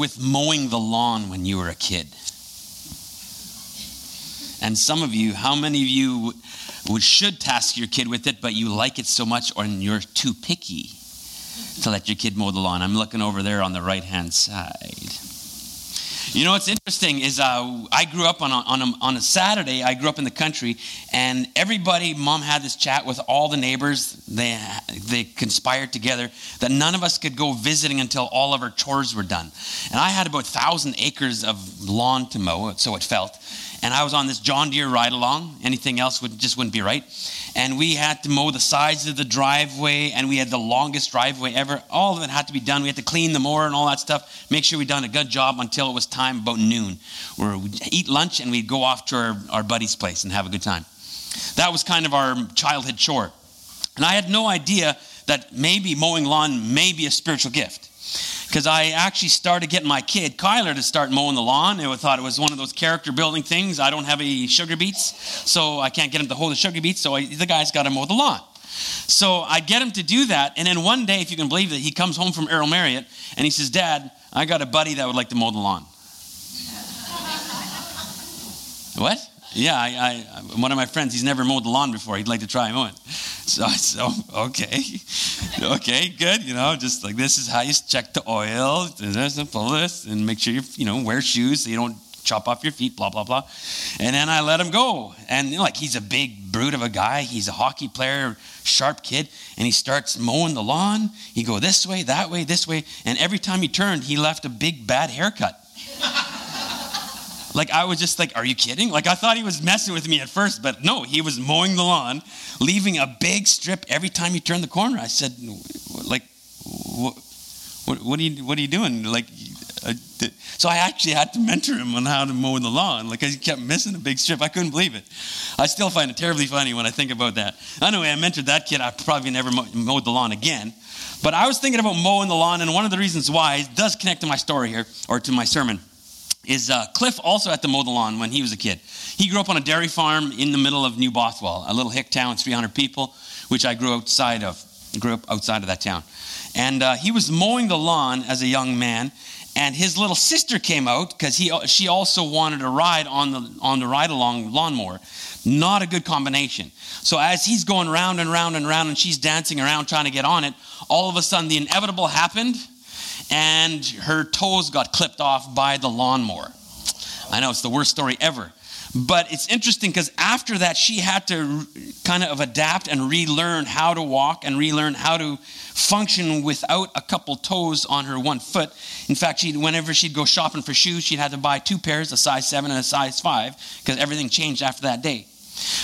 with mowing the lawn when you were a kid? And some of you, how many of you would, should task your kid with it, but you like it so much or you're too picky to let your kid mow the lawn? I'm looking over there on the right hand side. You know what's interesting is uh, I grew up on a, on, a, on a Saturday, I grew up in the country, and everybody, mom had this chat with all the neighbors. They, they conspired together that none of us could go visiting until all of our chores were done. And I had about 1,000 acres of lawn to mow, so it felt and I was on this John Deere ride along. Anything else would just wouldn't be right. And we had to mow the sides of the driveway, and we had the longest driveway ever. All of it had to be done. We had to clean the mower and all that stuff. Make sure we done a good job until it was time about noon, where we'd eat lunch and we'd go off to our, our buddy's place and have a good time. That was kind of our childhood chore. And I had no idea that maybe mowing lawn may be a spiritual gift because I actually started getting my kid, Kyler, to start mowing the lawn. I thought it was one of those character building things. I don't have any sugar beets, so I can't get him to hold the sugar beets, so I, the guy's got to mow the lawn. So I get him to do that, and then one day, if you can believe it, he comes home from Errol Marriott and he says, Dad, I got a buddy that would like to mow the lawn. what? Yeah, I, I, one of my friends, he's never mowed the lawn before. He'd like to try mowing. So I said, oh, okay, okay, good. You know, just like this is how you check the oil, pull this, and make sure you, you know, wear shoes so you don't chop off your feet, blah, blah, blah. And then I let him go. And you know, like he's a big brute of a guy. He's a hockey player, sharp kid. And he starts mowing the lawn. He go this way, that way, this way. And every time he turned, he left a big bad haircut. Like I was just like, are you kidding? Like I thought he was messing with me at first, but no, he was mowing the lawn, leaving a big strip every time he turned the corner. I said, like, what, what, what are you, what are you doing? Like, uh, so I actually had to mentor him on how to mow the lawn. Like he kept missing a big strip. I couldn't believe it. I still find it terribly funny when I think about that. Anyway, I mentored that kid. I probably never mowed the lawn again. But I was thinking about mowing the lawn, and one of the reasons why it does connect to my story here or to my sermon is uh, Cliff also at the mow the lawn when he was a kid. He grew up on a dairy farm in the middle of New Bothwell, a little hick town, 300 people, which I grew outside of. Grew up outside of that town, and uh, he was mowing the lawn as a young man. And his little sister came out because he she also wanted to ride on the on the ride along lawnmower. Not a good combination. So as he's going round and round and round, and she's dancing around trying to get on it, all of a sudden the inevitable happened and her toes got clipped off by the lawnmower. I know it's the worst story ever. But it's interesting because after that, she had to kind of adapt and relearn how to walk and relearn how to function without a couple toes on her one foot. In fact, she whenever she'd go shopping for shoes, she'd have to buy two pairs, a size seven and a size five, because everything changed after that day.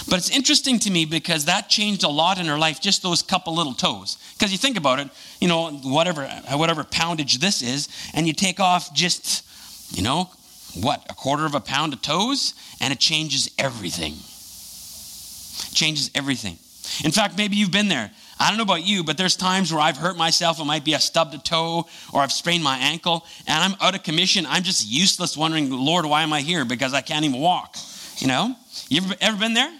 But it's interesting to me because that changed a lot in her life, just those couple little toes. Because you think about it, you know, whatever, whatever poundage this is, and you take off just, you know, what, a quarter of a pound of toes, and it changes everything. It changes everything. In fact, maybe you've been there. I don't know about you, but there's times where I've hurt myself. It might be a stubbed a toe or I've sprained my ankle and I'm out of commission. I'm just useless, wondering, Lord, why am I here? Because I can't even walk. You know? You ever, ever been there?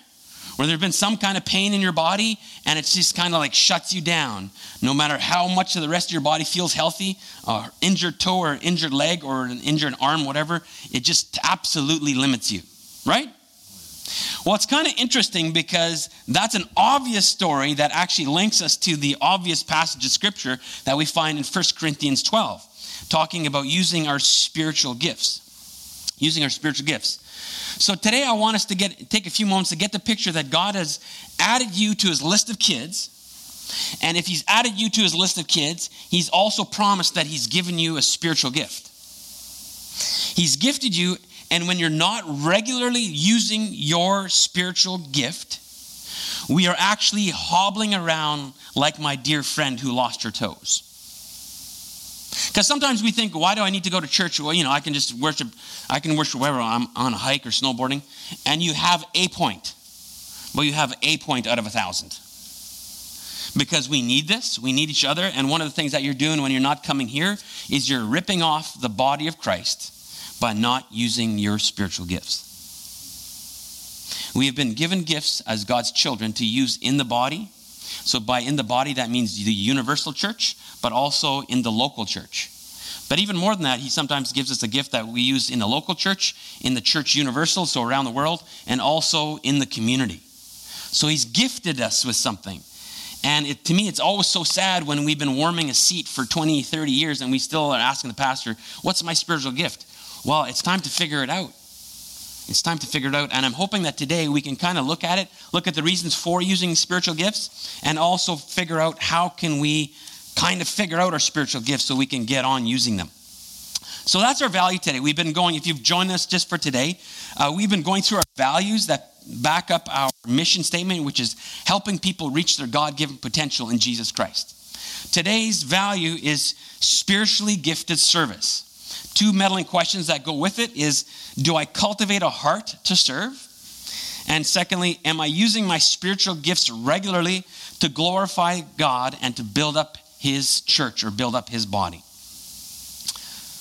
Where there's been some kind of pain in your body and it's just kind of like shuts you down. No matter how much of the rest of your body feels healthy, or injured toe or injured leg or an injured arm, whatever, it just absolutely limits you, right? Well, it's kind of interesting because that's an obvious story that actually links us to the obvious passage of scripture that we find in 1 Corinthians 12, talking about using our spiritual gifts. Using our spiritual gifts. So today I want us to get take a few moments to get the picture that God has added you to his list of kids. And if he's added you to his list of kids, he's also promised that he's given you a spiritual gift. He's gifted you and when you're not regularly using your spiritual gift, we are actually hobbling around like my dear friend who lost her toes. Because sometimes we think, why do I need to go to church? Well, you know, I can just worship, I can worship wherever I'm on a hike or snowboarding, and you have a point. Well, you have a point out of a thousand. Because we need this, we need each other, and one of the things that you're doing when you're not coming here is you're ripping off the body of Christ by not using your spiritual gifts. We have been given gifts as God's children to use in the body. So, by in the body, that means the universal church, but also in the local church. But even more than that, he sometimes gives us a gift that we use in the local church, in the church universal, so around the world, and also in the community. So he's gifted us with something. And it, to me, it's always so sad when we've been warming a seat for 20, 30 years and we still are asking the pastor, What's my spiritual gift? Well, it's time to figure it out. It's time to figure it out. And I'm hoping that today we can kind of look at it, look at the reasons for using spiritual gifts, and also figure out how can we kind of figure out our spiritual gifts so we can get on using them. So that's our value today. We've been going, if you've joined us just for today, uh, we've been going through our values that back up our mission statement, which is helping people reach their God given potential in Jesus Christ. Today's value is spiritually gifted service. Two meddling questions that go with it is Do I cultivate a heart to serve? And secondly, am I using my spiritual gifts regularly to glorify God and to build up his church or build up his body?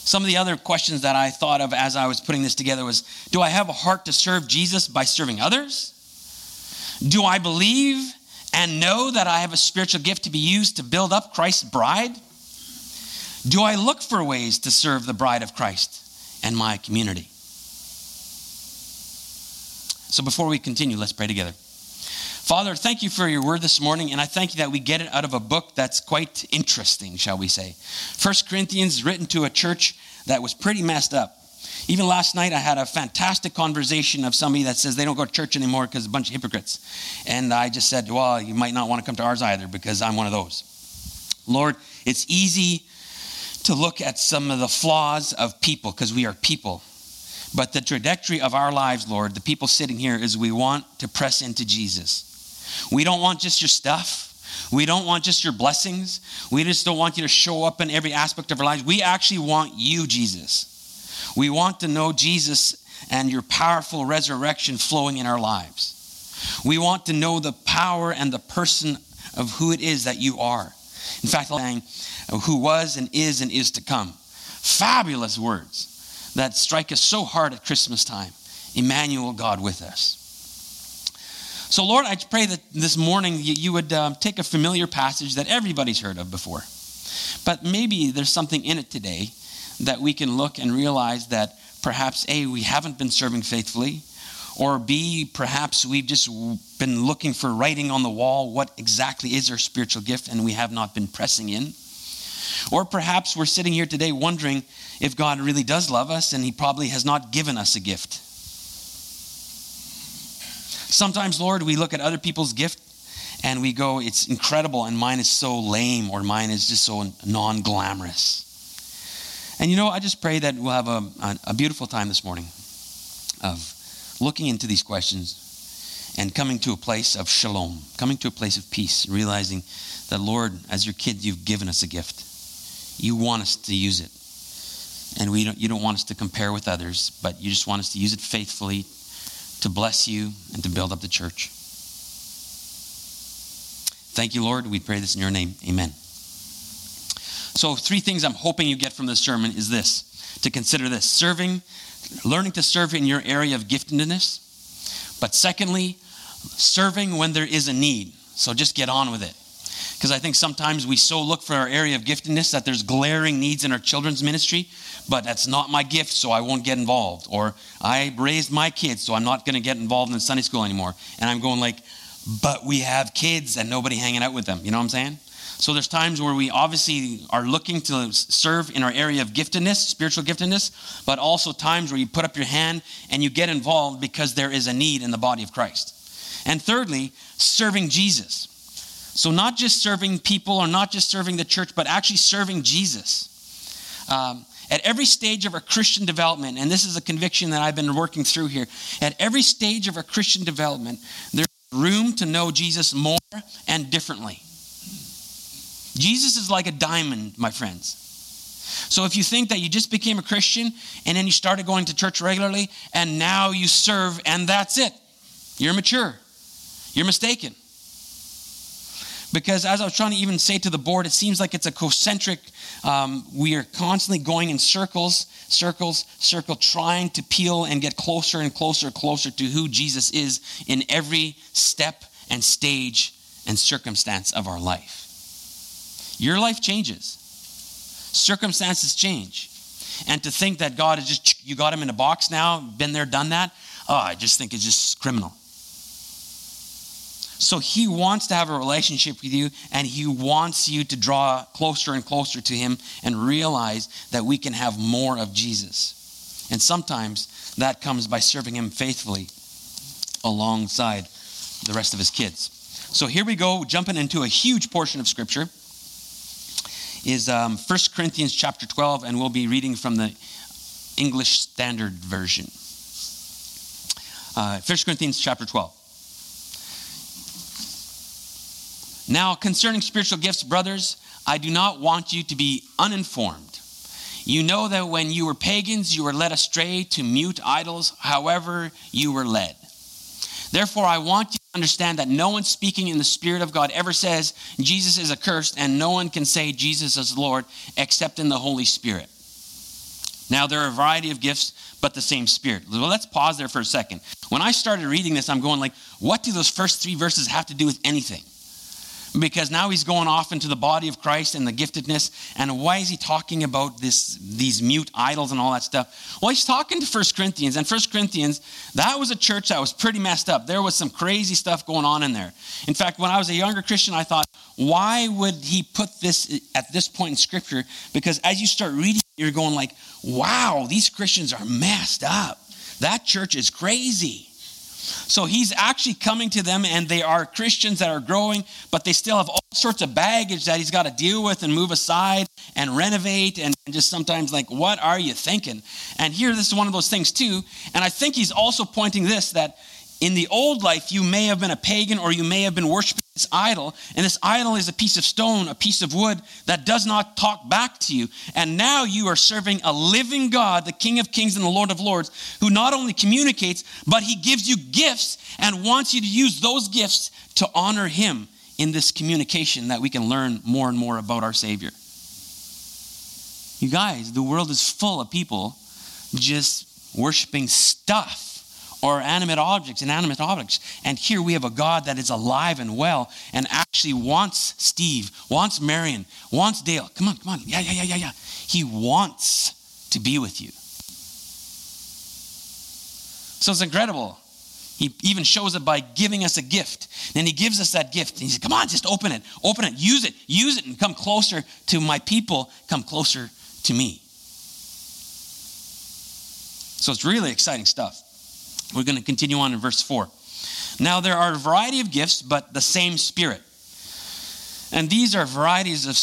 Some of the other questions that I thought of as I was putting this together was Do I have a heart to serve Jesus by serving others? Do I believe and know that I have a spiritual gift to be used to build up Christ's bride? Do I look for ways to serve the bride of Christ and my community? So before we continue, let's pray together. Father, thank you for your word this morning, and I thank you that we get it out of a book that's quite interesting, shall we say. First Corinthians, written to a church that was pretty messed up. Even last night, I had a fantastic conversation of somebody that says they don't go to church anymore because a bunch of hypocrites. And I just said, Well, you might not want to come to ours either because I'm one of those. Lord, it's easy to look at some of the flaws of people because we are people. But the trajectory of our lives, Lord, the people sitting here, is we want to press into Jesus. We don't want just your stuff. We don't want just your blessings. We just don't want you to show up in every aspect of our lives. We actually want you, Jesus. We want to know Jesus and your powerful resurrection flowing in our lives. We want to know the power and the person of who it is that you are. In fact, saying uh, who was and is and is to come. Fabulous words that strike us so hard at Christmas time. Emmanuel, God with us. So, Lord, I pray that this morning you would um, take a familiar passage that everybody's heard of before. But maybe there's something in it today that we can look and realize that perhaps A, we haven't been serving faithfully, or B, perhaps we've just been looking for writing on the wall what exactly is our spiritual gift and we have not been pressing in. Or perhaps we're sitting here today wondering if God really does love us and he probably has not given us a gift. Sometimes, Lord, we look at other people's gift and we go, it's incredible, and mine is so lame, or mine is just so non glamorous. And you know, I just pray that we'll have a, a, beautiful time this morning of looking into these questions and coming to a place of shalom, coming to a place of peace, realizing that, Lord, as your kids, you've given us a gift. You want us to use it. And we don't, you don't want us to compare with others, but you just want us to use it faithfully to bless you and to build up the church. Thank you, Lord. We pray this in your name. Amen. So, three things I'm hoping you get from this sermon is this to consider this serving, learning to serve in your area of giftedness. But secondly, serving when there is a need. So, just get on with it. Because I think sometimes we so look for our area of giftedness that there's glaring needs in our children's ministry, but that's not my gift, so I won't get involved. Or I raised my kids, so I'm not going to get involved in Sunday school anymore. And I'm going like, but we have kids and nobody hanging out with them. You know what I'm saying? So there's times where we obviously are looking to serve in our area of giftedness, spiritual giftedness, but also times where you put up your hand and you get involved because there is a need in the body of Christ. And thirdly, serving Jesus. So, not just serving people or not just serving the church, but actually serving Jesus. Um, at every stage of our Christian development, and this is a conviction that I've been working through here, at every stage of our Christian development, there's room to know Jesus more and differently. Jesus is like a diamond, my friends. So if you think that you just became a Christian and then you started going to church regularly and now you serve and that's it, you're mature. You're mistaken. Because as I was trying to even say to the board, it seems like it's a concentric, um, we are constantly going in circles, circles, circle, trying to peel and get closer and closer, closer to who Jesus is in every step and stage and circumstance of our life. Your life changes. Circumstances change. And to think that God is just, you got him in a box now, been there, done that, oh, I just think it's just criminal. So he wants to have a relationship with you and he wants you to draw closer and closer to him and realize that we can have more of Jesus. And sometimes that comes by serving him faithfully alongside the rest of his kids. So here we go, jumping into a huge portion of scripture is um, 1 Corinthians chapter 12, and we'll be reading from the English Standard Version. Uh, 1 Corinthians chapter 12. Now, concerning spiritual gifts, brothers, I do not want you to be uninformed. You know that when you were pagans, you were led astray to mute idols, however, you were led. Therefore, I want you to understand that no one speaking in the Spirit of God ever says Jesus is accursed, and no one can say Jesus is Lord except in the Holy Spirit. Now, there are a variety of gifts, but the same Spirit. Well, let's pause there for a second. When I started reading this, I'm going like, what do those first three verses have to do with anything? Because now he's going off into the body of Christ and the giftedness. And why is he talking about this, these mute idols and all that stuff? Well, he's talking to First Corinthians, and First Corinthians, that was a church that was pretty messed up. There was some crazy stuff going on in there. In fact, when I was a younger Christian, I thought, why would he put this at this point in Scripture? Because as you start reading, you're going like, wow, these Christians are messed up. That church is crazy. So he's actually coming to them, and they are Christians that are growing, but they still have all sorts of baggage that he's got to deal with and move aside and renovate, and just sometimes like, what are you thinking? And here, this is one of those things too. And I think he's also pointing this that in the old life, you may have been a pagan or you may have been worshiping this idol, and this idol is a piece of stone, a piece of wood that does not talk back to you. And now you are serving a living God, the King of Kings and the Lord of Lords, who not only communicates, but he gives you gifts and wants you to use those gifts to honor him in this communication that we can learn more and more about our Savior. You guys, the world is full of people just worshiping stuff or animate objects, inanimate objects. And here we have a God that is alive and well and actually wants Steve, wants Marion, wants Dale. Come on, come on. Yeah, yeah, yeah, yeah, yeah. He wants to be with you. So it's incredible. He even shows it by giving us a gift. And he gives us that gift. And he says, Come on, just open it. Open it. Use it. Use it and come closer to my people. Come closer to me. So it's really exciting stuff. We're going to continue on in verse 4. Now there are a variety of gifts, but the same Spirit. And these are varieties of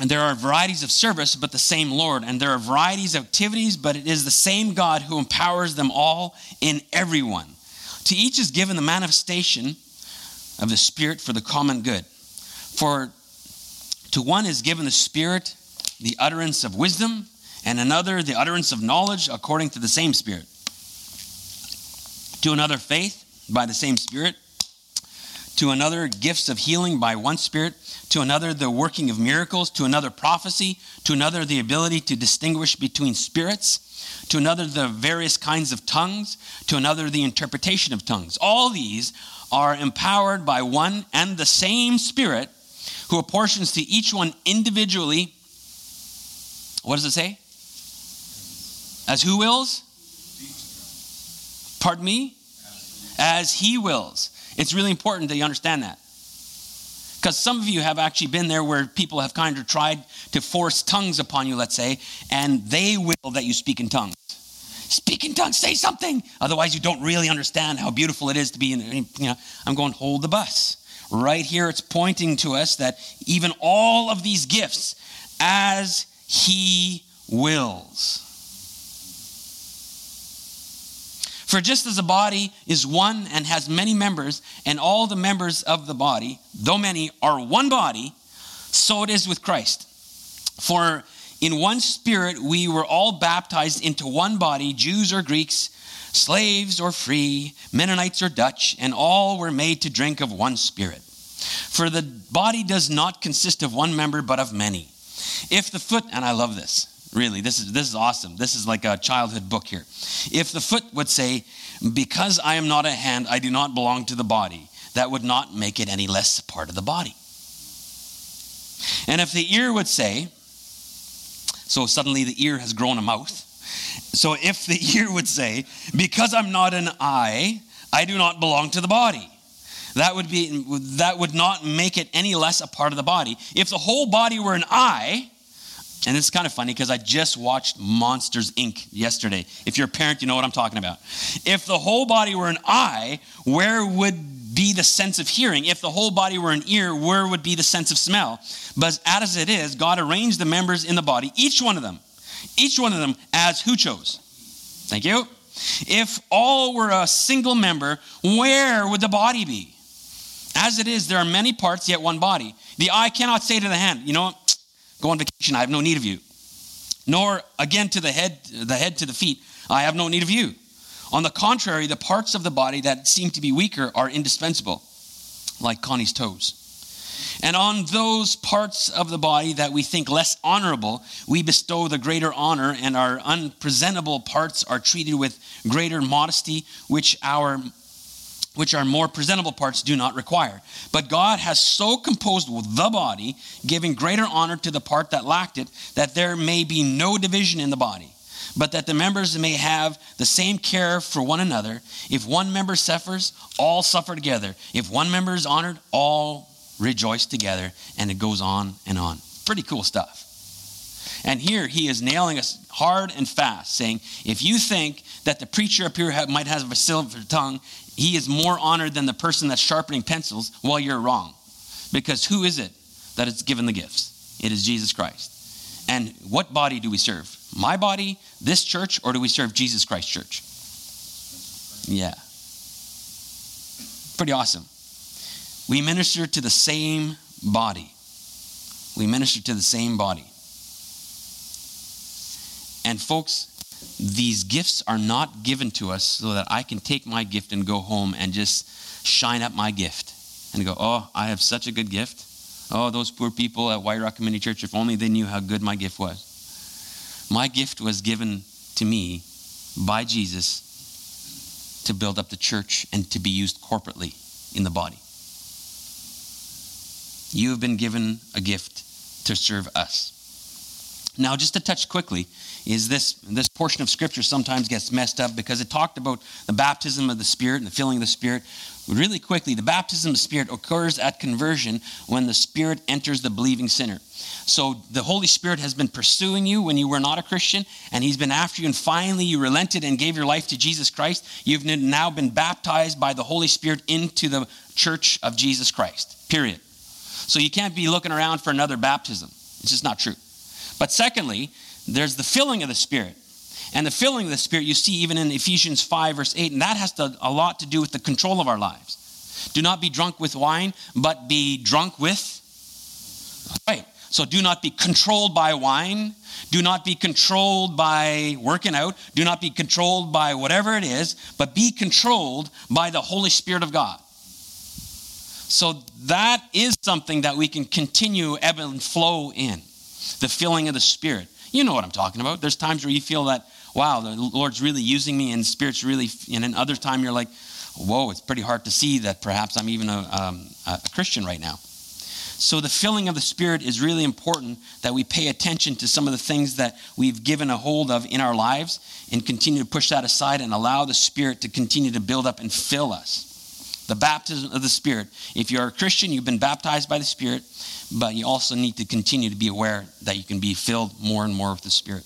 and there are varieties of service, but the same Lord. And there are varieties of activities, but it is the same God who empowers them all in everyone. To each is given the manifestation of the Spirit for the common good. For to one is given the Spirit the utterance of wisdom, and another the utterance of knowledge according to the same Spirit to another, faith by the same Spirit. To another, gifts of healing by one Spirit. To another, the working of miracles. To another, prophecy. To another, the ability to distinguish between spirits. To another, the various kinds of tongues. To another, the interpretation of tongues. All these are empowered by one and the same Spirit who apportions to each one individually. What does it say? As who wills? Pardon me? As he wills. It's really important that you understand that. Because some of you have actually been there where people have kind of tried to force tongues upon you, let's say, and they will that you speak in tongues. Speak in tongues, say something. Otherwise, you don't really understand how beautiful it is to be in, you know, I'm going, hold the bus. Right here, it's pointing to us that even all of these gifts, as he wills. For just as a body is one and has many members, and all the members of the body, though many, are one body, so it is with Christ. For in one spirit we were all baptized into one body, Jews or Greeks, slaves or free, Mennonites or Dutch, and all were made to drink of one spirit. For the body does not consist of one member, but of many. If the foot, and I love this, Really, this is this is awesome. This is like a childhood book here. If the foot would say, "Because I am not a hand, I do not belong to the body," that would not make it any less a part of the body. And if the ear would say, So suddenly the ear has grown a mouth. So if the ear would say, Because I'm not an eye, I do not belong to the body. That would be that would not make it any less a part of the body. If the whole body were an eye, and it's kind of funny because I just watched Monsters Inc. yesterday. If you're a parent, you know what I'm talking about. If the whole body were an eye, where would be the sense of hearing? If the whole body were an ear, where would be the sense of smell? But as it is, God arranged the members in the body, each one of them, each one of them as who chose. Thank you. If all were a single member, where would the body be? As it is, there are many parts, yet one body. The eye cannot say to the hand, you know? Go on vacation, I have no need of you. Nor again to the head, the head to the feet, I have no need of you. On the contrary, the parts of the body that seem to be weaker are indispensable, like Connie's toes. And on those parts of the body that we think less honorable, we bestow the greater honor, and our unpresentable parts are treated with greater modesty, which our which our more presentable parts do not require. But God has so composed the body, giving greater honor to the part that lacked it, that there may be no division in the body, but that the members may have the same care for one another. If one member suffers, all suffer together. If one member is honored, all rejoice together. And it goes on and on. Pretty cool stuff. And here he is nailing us hard and fast, saying, if you think that the preacher up here might have a silver tongue, he is more honored than the person that's sharpening pencils, well, you're wrong. Because who is it that is given the gifts? It is Jesus Christ. And what body do we serve? My body, this church, or do we serve Jesus Christ Church? Yeah. Pretty awesome. We minister to the same body. We minister to the same body. And folks, these gifts are not given to us so that I can take my gift and go home and just shine up my gift and go, oh, I have such a good gift. Oh, those poor people at White Rock Community Church, if only they knew how good my gift was. My gift was given to me by Jesus to build up the church and to be used corporately in the body. You have been given a gift to serve us. Now, just to touch quickly, is this this portion of scripture sometimes gets messed up because it talked about the baptism of the Spirit and the filling of the Spirit. Really quickly, the baptism of the Spirit occurs at conversion when the Spirit enters the believing sinner. So the Holy Spirit has been pursuing you when you were not a Christian, and He's been after you, and finally you relented and gave your life to Jesus Christ. You've now been baptized by the Holy Spirit into the church of Jesus Christ. Period. So you can't be looking around for another baptism. It's just not true. But secondly, there's the filling of the Spirit. And the filling of the Spirit you see even in Ephesians 5, verse 8, and that has to, a lot to do with the control of our lives. Do not be drunk with wine, but be drunk with. Right. So do not be controlled by wine. Do not be controlled by working out. Do not be controlled by whatever it is, but be controlled by the Holy Spirit of God. So that is something that we can continue ebb and flow in the filling of the Spirit. You know what I'm talking about. There's times where you feel that, wow, the Lord's really using me and Spirit's really, and then other time you're like, whoa, it's pretty hard to see that perhaps I'm even a, um, a Christian right now. So the filling of the Spirit is really important that we pay attention to some of the things that we've given a hold of in our lives and continue to push that aside and allow the Spirit to continue to build up and fill us. The baptism of the Spirit. If you're a Christian, you've been baptized by the Spirit but you also need to continue to be aware that you can be filled more and more with the Spirit.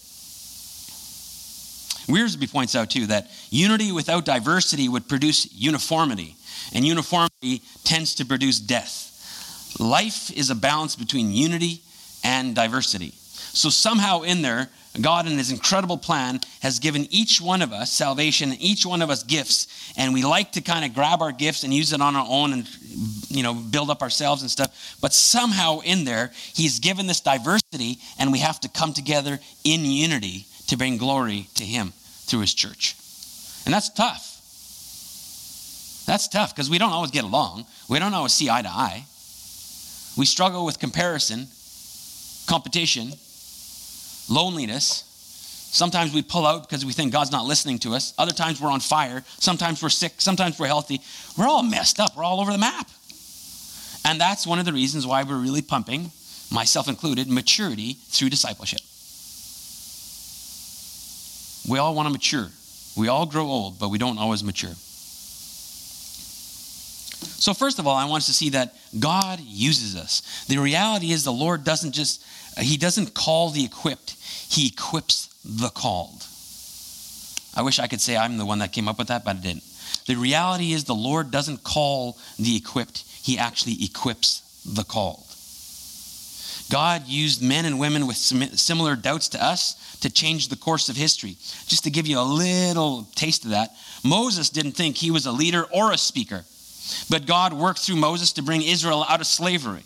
Wiersbe points out too that unity without diversity would produce uniformity, and uniformity tends to produce death. Life is a balance between unity and diversity. So somehow in there, God, in His incredible plan, has given each one of us salvation, and each one of us gifts, and we like to kind of grab our gifts and use it on our own and you know build up ourselves and stuff. But somehow in there, He's given this diversity, and we have to come together in unity to bring glory to Him through His church, and that's tough. That's tough because we don't always get along. We don't always see eye to eye. We struggle with comparison, competition loneliness. Sometimes we pull out because we think God's not listening to us. Other times we're on fire. Sometimes we're sick. Sometimes we're healthy. We're all messed up. We're all over the map. And that's one of the reasons why we're really pumping, myself included, maturity through discipleship. We all want to mature. We all grow old, but we don't always mature. So, first of all, I want us to see that God uses us. The reality is, the Lord doesn't just, He doesn't call the equipped, He equips the called. I wish I could say I'm the one that came up with that, but I didn't. The reality is, the Lord doesn't call the equipped, He actually equips the called. God used men and women with similar doubts to us to change the course of history. Just to give you a little taste of that, Moses didn't think he was a leader or a speaker, but God worked through Moses to bring Israel out of slavery.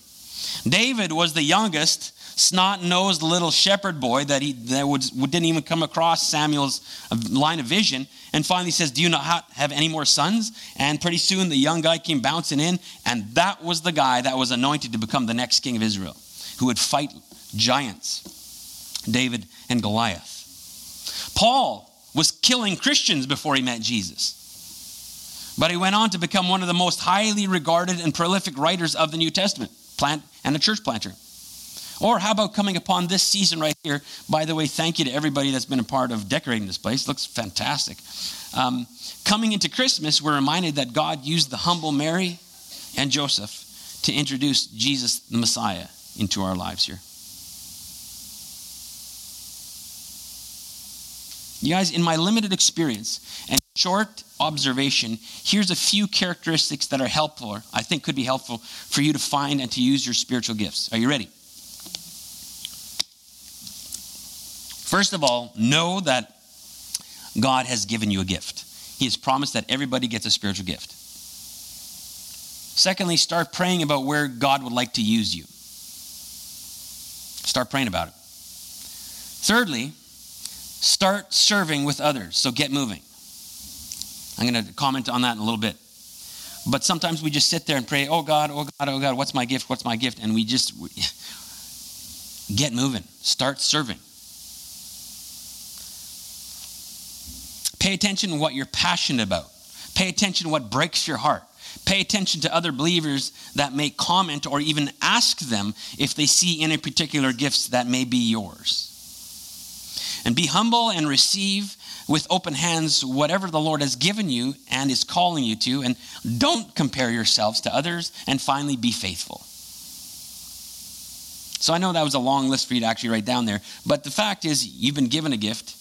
David was the youngest, snot nosed little shepherd boy that, he, that would, didn't even come across Samuel's uh, line of vision. And finally says, Do you not have any more sons? And pretty soon the young guy came bouncing in, and that was the guy that was anointed to become the next king of Israel, who would fight giants, David and Goliath. Paul was killing Christians before he met Jesus. But he went on to become one of the most highly regarded and prolific writers of the New Testament, plant and a church planter. Or how about coming upon this season right here? By the way, thank you to everybody that's been a part of decorating this place. It looks fantastic. Um, coming into Christmas, we're reminded that God used the humble Mary and Joseph to introduce Jesus the Messiah into our lives here. You guys, in my limited experience and short observation, here's a few characteristics that are helpful, I think could be helpful for you to find and to use your spiritual gifts. Are you ready? First of all, know that God has given you a gift. He has promised that everybody gets a spiritual gift. Secondly, start praying about where God would like to use you. Start praying about it. Thirdly, start serving with others. So get moving. I'm going to comment on that in a little bit. But sometimes we just sit there and pray, oh God, oh God, oh God, what's my gift? What's my gift? And we just we, get moving. Start serving. Pay attention to what you're passionate about. Pay attention to what breaks your heart. Pay attention to other believers that may comment or even ask them if they see any particular gifts that may be yours. And be humble and receive with open hands whatever the Lord has given you and is calling you to. And don't compare yourselves to others. And finally, be faithful. So I know that was a long list for you to actually write down there. But the fact is, you've been given a gift.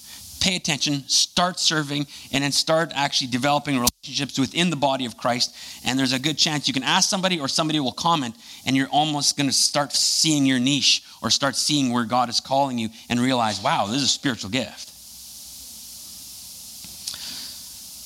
Pay attention, start serving, and then start actually developing relationships within the body of Christ. And there's a good chance you can ask somebody or somebody will comment, and you're almost going to start seeing your niche or start seeing where God is calling you and realize, wow, this is a spiritual gift.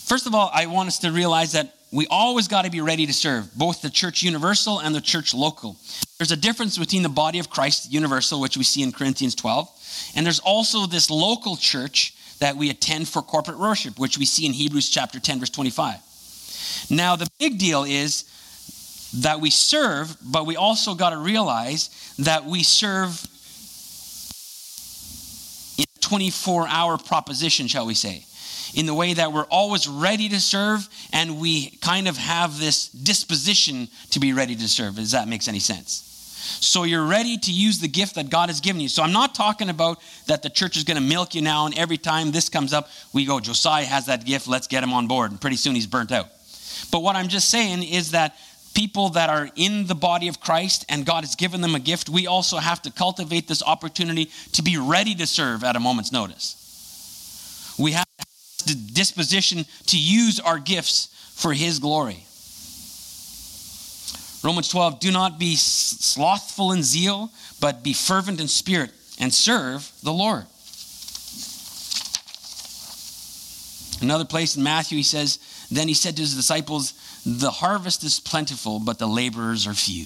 First of all, I want us to realize that we always got to be ready to serve, both the church universal and the church local. There's a difference between the body of Christ universal, which we see in Corinthians 12, and there's also this local church that we attend for corporate worship, which we see in Hebrews chapter 10, verse 25. Now, the big deal is that we serve, but we also got to realize that we serve in a 24 hour proposition, shall we say in the way that we're always ready to serve and we kind of have this disposition to be ready to serve. Does that make any sense? So you're ready to use the gift that God has given you. So I'm not talking about that the church is going to milk you now and every time this comes up, we go, Josiah has that gift, let's get him on board. And pretty soon he's burnt out. But what I'm just saying is that people that are in the body of Christ and God has given them a gift, we also have to cultivate this opportunity to be ready to serve at a moment's notice. We have the disposition to use our gifts for His glory. Romans 12, do not be slothful in zeal, but be fervent in spirit and serve the Lord. Another place in Matthew, he says, Then he said to his disciples, The harvest is plentiful, but the laborers are few.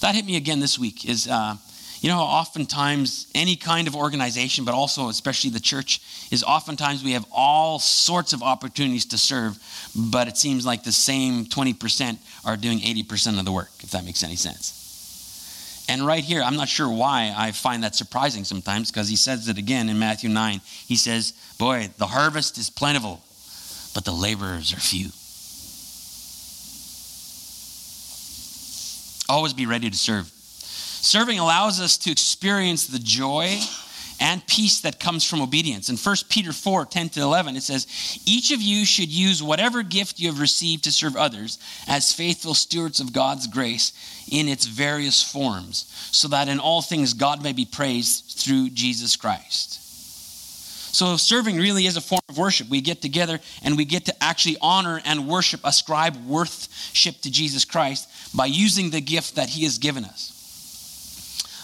That hit me again this week. Is uh, you know, oftentimes any kind of organization, but also especially the church, is oftentimes we have all sorts of opportunities to serve, but it seems like the same 20% are doing 80% of the work, if that makes any sense. And right here, I'm not sure why I find that surprising sometimes, because he says it again in Matthew 9. He says, Boy, the harvest is plentiful, but the laborers are few. Always be ready to serve. Serving allows us to experience the joy and peace that comes from obedience. In 1 Peter 4 10 to 11, it says, Each of you should use whatever gift you have received to serve others as faithful stewards of God's grace in its various forms, so that in all things God may be praised through Jesus Christ. So, serving really is a form of worship. We get together and we get to actually honor and worship, ascribe worship to Jesus Christ by using the gift that He has given us.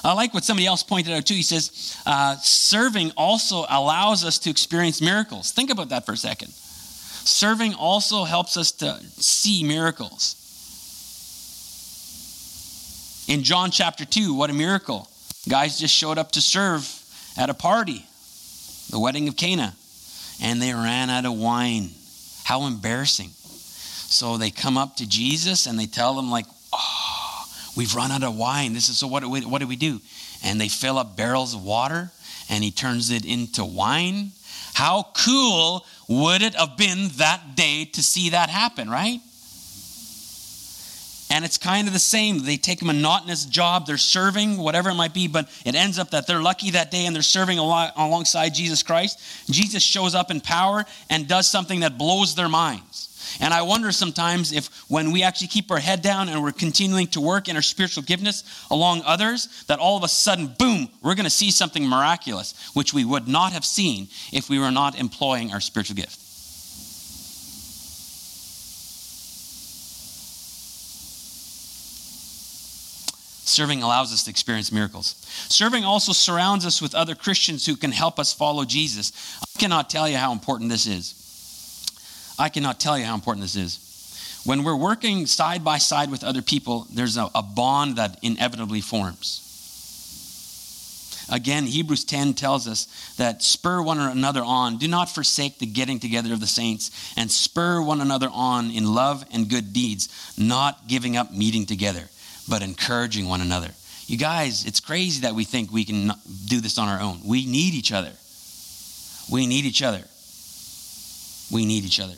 I like what somebody else pointed out too. He says, uh, serving also allows us to experience miracles. Think about that for a second. Serving also helps us to see miracles. In John chapter 2, what a miracle. Guys just showed up to serve at a party, the wedding of Cana, and they ran out of wine. How embarrassing. So they come up to Jesus and they tell him, like, We've run out of wine. This is so what, do we, what do we do? And they fill up barrels of water and he turns it into wine. How cool would it have been that day to see that happen, right? And it's kind of the same. They take a monotonous job, they're serving, whatever it might be, but it ends up that they're lucky that day and they're serving alongside Jesus Christ. Jesus shows up in power and does something that blows their minds. And I wonder sometimes if when we actually keep our head down and we're continuing to work in our spiritual giftness along others, that all of a sudden, boom, we're going to see something miraculous, which we would not have seen if we were not employing our spiritual gift. Serving allows us to experience miracles. Serving also surrounds us with other Christians who can help us follow Jesus. I cannot tell you how important this is. I cannot tell you how important this is. When we're working side by side with other people, there's a, a bond that inevitably forms. Again, Hebrews 10 tells us that spur one another on. Do not forsake the getting together of the saints, and spur one another on in love and good deeds, not giving up meeting together, but encouraging one another. You guys, it's crazy that we think we can do this on our own. We need each other. We need each other. We need each other.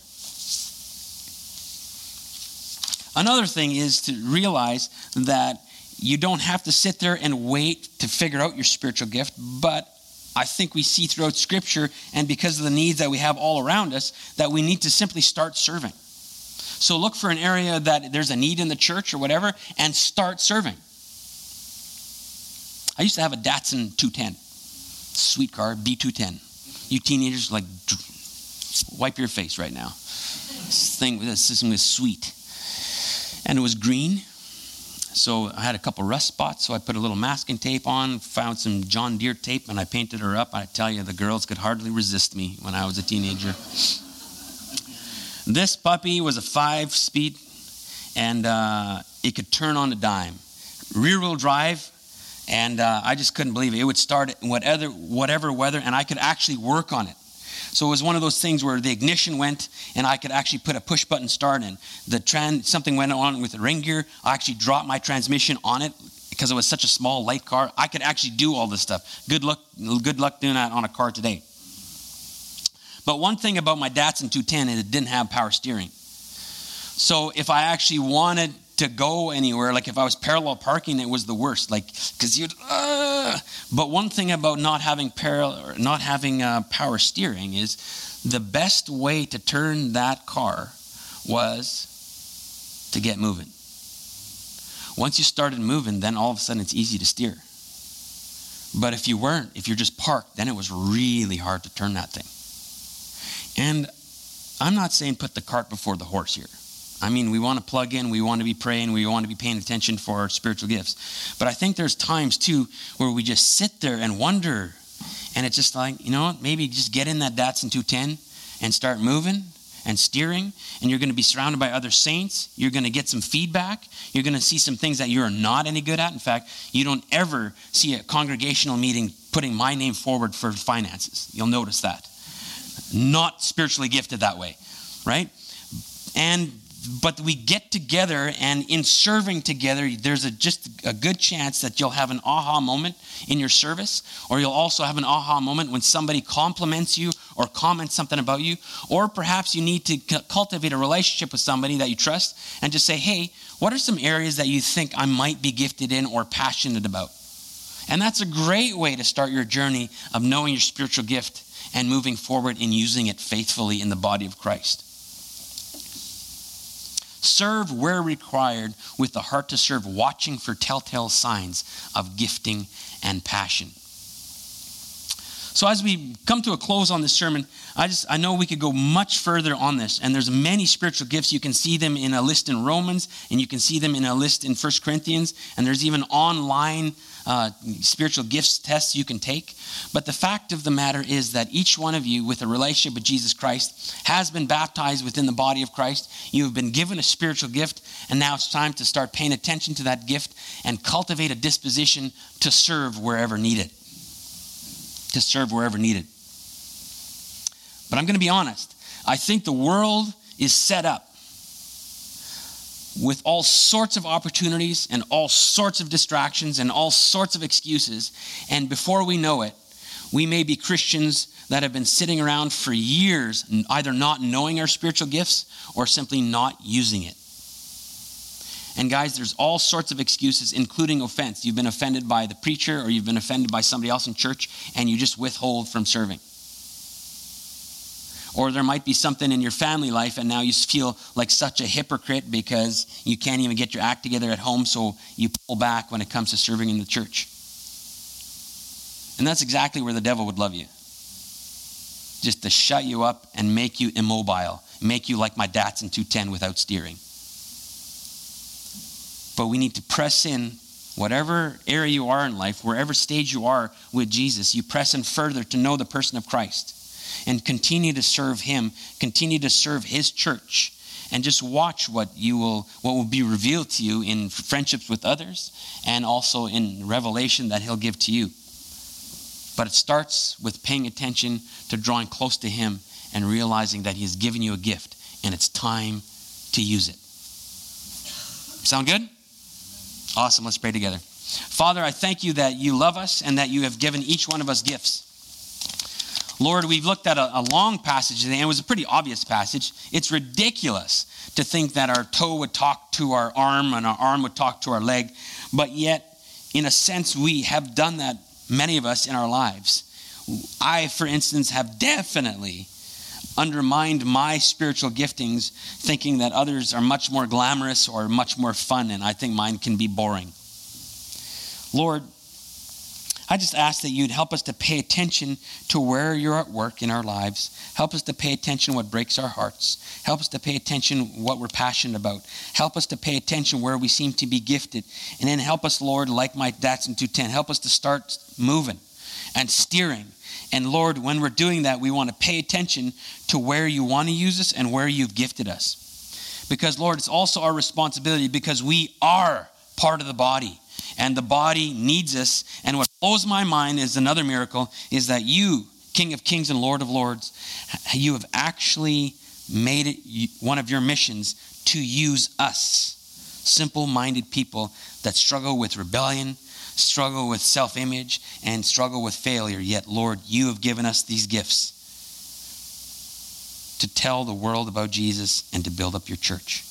Another thing is to realize that you don't have to sit there and wait to figure out your spiritual gift, but I think we see throughout Scripture, and because of the needs that we have all around us, that we need to simply start serving. So look for an area that there's a need in the church or whatever, and start serving. I used to have a Datsun 210, sweet car, B210. You teenagers, like, wipe your face right now. This thing, this system is sweet and it was green. So I had a couple rust spots, so I put a little masking tape on, found some John Deere tape, and I painted her up. I tell you, the girls could hardly resist me when I was a teenager. This puppy was a five speed, and uh, it could turn on a dime. Rear wheel drive, and uh, I just couldn't believe it. It would start in whatever, whatever weather, and I could actually work on it. So it was one of those things where the ignition went and I could actually put a push button start in. The trans, something went on with the ring gear. I actually dropped my transmission on it because it was such a small light car. I could actually do all this stuff. Good luck, good luck doing that on a car today. But one thing about my Datsun 210 is it didn't have power steering. So if I actually wanted to go anywhere. Like if I was parallel parking, it was the worst. Like because you'd. Uh, but one thing about not having parallel, not having uh, power steering is the best way to turn that car was to get moving. Once you started moving, then all of a sudden it's easy to steer. But if you weren't, if you're just parked, then it was really hard to turn that thing. And I'm not saying put the cart before the horse here. I mean, we want to plug in, we want to be praying, we want to be paying attention for our spiritual gifts. But I think there's times too where we just sit there and wonder. And it's just like, you know what, maybe just get in that Datsun 210 and start moving and steering. And you're going to be surrounded by other saints. You're going to get some feedback. You're going to see some things that you're not any good at. In fact, you don't ever see a congregational meeting putting my name forward for finances. You'll notice that. Not spiritually gifted that way, right? And but we get together and in serving together there's a, just a good chance that you'll have an aha moment in your service or you'll also have an aha moment when somebody compliments you or comments something about you or perhaps you need to cultivate a relationship with somebody that you trust and just say hey what are some areas that you think i might be gifted in or passionate about And that's a great way to start your journey of knowing your spiritual gift and moving forward in using it faithfully in the body of Christ. Serve where required with the heart to serve, watching for telltale signs of gifting and passion. So as we come to a close on this sermon, I just I know we could go much further on this, and there's many spiritual gifts. You can see them in a list in Romans, and you can see them in a list in First Corinthians, and there's even online uh, spiritual gifts tests you can take. But the fact of the matter is that each one of you, with a relationship with Jesus Christ, has been baptized within the body of Christ. You have been given a spiritual gift, and now it's time to start paying attention to that gift and cultivate a disposition to serve wherever needed to serve wherever needed. But I'm going to be honest. I think the world is set up with all sorts of opportunities and all sorts of distractions and all sorts of excuses. And before we know it, we may be Christians that have been sitting around for years, either not knowing our spiritual gifts or simply not using it. And guys, there's all sorts of excuses, including offense. You've been offended by the preacher or you've been offended by somebody else in church, and you just withhold from serving. Or there might be something in your family life, and now you feel like such a hypocrite because you can't even get your act together at home, so you pull back when it comes to serving in the church. And that's exactly where the devil would love you just to shut you up and make you immobile, make you like my Datsun 210 without steering. But we need to press in, whatever area you are in life, wherever stage you are with Jesus, you press in further to know the person of Christ and continue to serve him, continue to serve his church. And just watch what you will what will be revealed to you in friendships with others and also in revelation that he'll give to you. But it starts with paying attention to drawing close to him and realizing that he has given you a gift and it's time to use it. Sound good? Awesome. Let's pray together. Father, I thank you that you love us and that you have given each one of us gifts. Lord, we've looked at a, a, long passage and it was a pretty obvious passage. It's ridiculous to think that our toe would talk to our arm and our arm would talk to our leg, but yet, in a sense, we have done that, many of us, in our lives. I, for instance, have definitely undermined my spiritual giftings, thinking that others are much more glamorous or much more fun, and I think mine can be boring. Lord, I just ask that you'd help us to pay attention to where you're at work in our lives. Help us to pay attention what breaks our hearts. Help us to pay attention what we're passionate about. Help us to pay attention where we seem to be gifted. And then help us, Lord, like my Datsun 210, help us to start moving and steering and Lord, when we're doing that, we want to pay attention to where you want to use us and where you've gifted us. Because, Lord, it's also our responsibility because we are part of the body and the body needs us. And what blows my mind is another miracle is that you, King of Kings and Lord of Lords, you have actually made it one of your missions to use us, simple minded people that struggle with rebellion, struggle with self image, and struggle with failure. Yet, Lord, you have given us these gifts to tell the world about Jesus and to build up your church.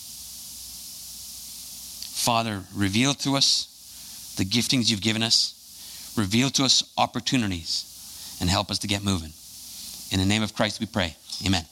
Father, reveal to us the giftings you've given us, reveal to us opportunities, and help us to get moving. In the name of Christ we pray. Amen.